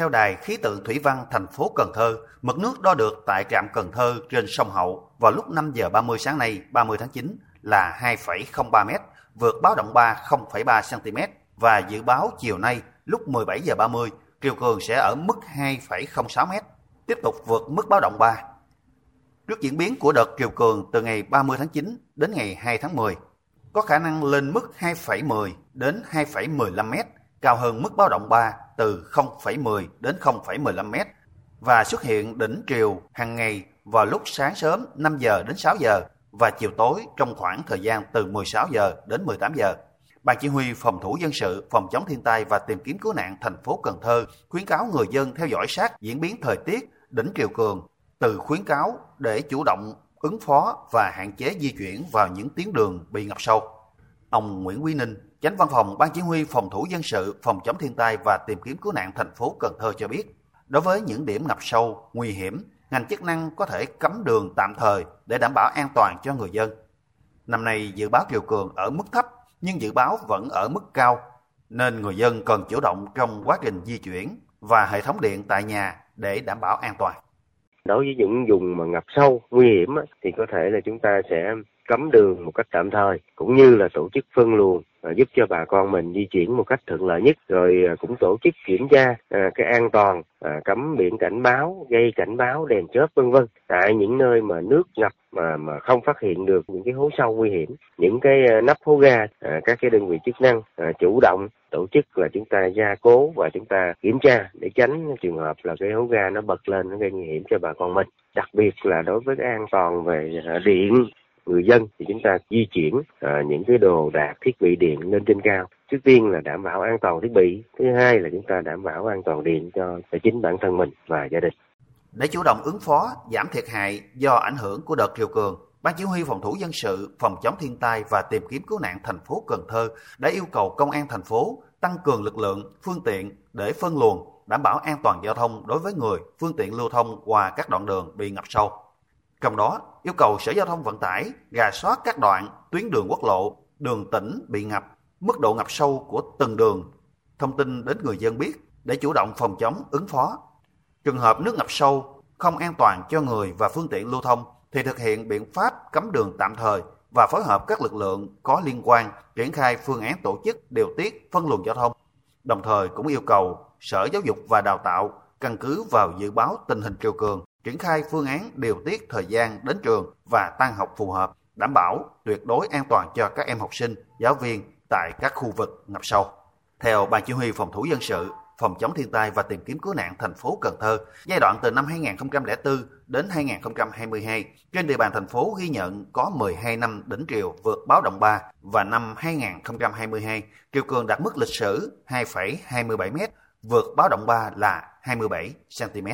Theo đài khí tượng thủy văn thành phố Cần Thơ, mực nước đo được tại trạm Cần Thơ trên sông Hậu vào lúc 5 giờ 30 sáng nay 30 tháng 9 là 2,03 m, vượt báo động 3 0,3 cm và dự báo chiều nay lúc 17 giờ 30 triều cường sẽ ở mức 2,06 m, tiếp tục vượt mức báo động 3. Trước diễn biến của đợt triều cường từ ngày 30 tháng 9 đến ngày 2 tháng 10, có khả năng lên mức 2,10 đến 2,15 m, cao hơn mức báo động 3 từ 0,10 đến 0,15 m và xuất hiện đỉnh triều hàng ngày vào lúc sáng sớm 5 giờ đến 6 giờ và chiều tối trong khoảng thời gian từ 16 giờ đến 18 giờ. Ban chỉ huy phòng thủ dân sự, phòng chống thiên tai và tìm kiếm cứu nạn thành phố Cần Thơ khuyến cáo người dân theo dõi sát diễn biến thời tiết, đỉnh triều cường, từ khuyến cáo để chủ động ứng phó và hạn chế di chuyển vào những tuyến đường bị ngập sâu. Ông Nguyễn Quý Ninh, Chánh văn phòng Ban chỉ huy phòng thủ dân sự, phòng chống thiên tai và tìm kiếm cứu nạn thành phố Cần Thơ cho biết, đối với những điểm ngập sâu, nguy hiểm, ngành chức năng có thể cấm đường tạm thời để đảm bảo an toàn cho người dân. Năm nay dự báo triều cường ở mức thấp nhưng dự báo vẫn ở mức cao, nên người dân cần chủ động trong quá trình di chuyển và hệ thống điện tại nhà để đảm bảo an toàn. Đối với những vùng mà ngập sâu, nguy hiểm thì có thể là chúng ta sẽ cấm đường một cách tạm thời cũng như là tổ chức phân luồng à, giúp cho bà con mình di chuyển một cách thuận lợi nhất. Rồi à, cũng tổ chức kiểm tra à, cái an toàn à, cấm biển cảnh báo gây cảnh báo đèn chớp vân vân. Tại những nơi mà nước ngập mà mà không phát hiện được những cái hố sâu nguy hiểm những cái à, nắp hố ga à, các cái đơn vị chức năng à, chủ động tổ chức là chúng ta gia cố và chúng ta kiểm tra để tránh trường hợp là cái hố ga nó bật lên nó gây nguy hiểm cho bà con mình. Đặc biệt là đối với cái an toàn về à, điện người dân thì chúng ta di chuyển uh, những cái đồ đạc thiết bị điện lên trên cao. Trước tiên là đảm bảo an toàn thiết bị thứ hai là chúng ta đảm bảo an toàn điện cho, cho chính bản thân mình và gia đình. Để chủ động ứng phó giảm thiệt hại do ảnh hưởng của đợt triều cường Ban chỉ huy phòng thủ dân sự, phòng chống thiên tai và tìm kiếm cứu nạn thành phố Cần Thơ đã yêu cầu công an thành phố tăng cường lực lượng, phương tiện để phân luồng, đảm bảo an toàn giao thông đối với người, phương tiện lưu thông qua các đoạn đường bị ngập sâu. Trong đó, yêu cầu Sở Giao thông Vận tải rà soát các đoạn tuyến đường quốc lộ, đường tỉnh bị ngập, mức độ ngập sâu của từng đường, thông tin đến người dân biết để chủ động phòng chống ứng phó. Trường hợp nước ngập sâu không an toàn cho người và phương tiện lưu thông thì thực hiện biện pháp cấm đường tạm thời và phối hợp các lực lượng có liên quan triển khai phương án tổ chức điều tiết phân luồng giao thông. Đồng thời cũng yêu cầu Sở Giáo dục và Đào tạo căn cứ vào dự báo tình hình triều cường triển khai phương án điều tiết thời gian đến trường và tan học phù hợp, đảm bảo tuyệt đối an toàn cho các em học sinh, giáo viên tại các khu vực ngập sâu. Theo Ban Chỉ huy Phòng thủ dân sự, Phòng chống thiên tai và tìm kiếm cứu nạn thành phố Cần Thơ, giai đoạn từ năm 2004 đến 2022, trên địa bàn thành phố ghi nhận có 12 năm đỉnh triều vượt báo động 3 và năm 2022, triều cường đạt mức lịch sử 2,27 m, vượt báo động 3 là 27 cm.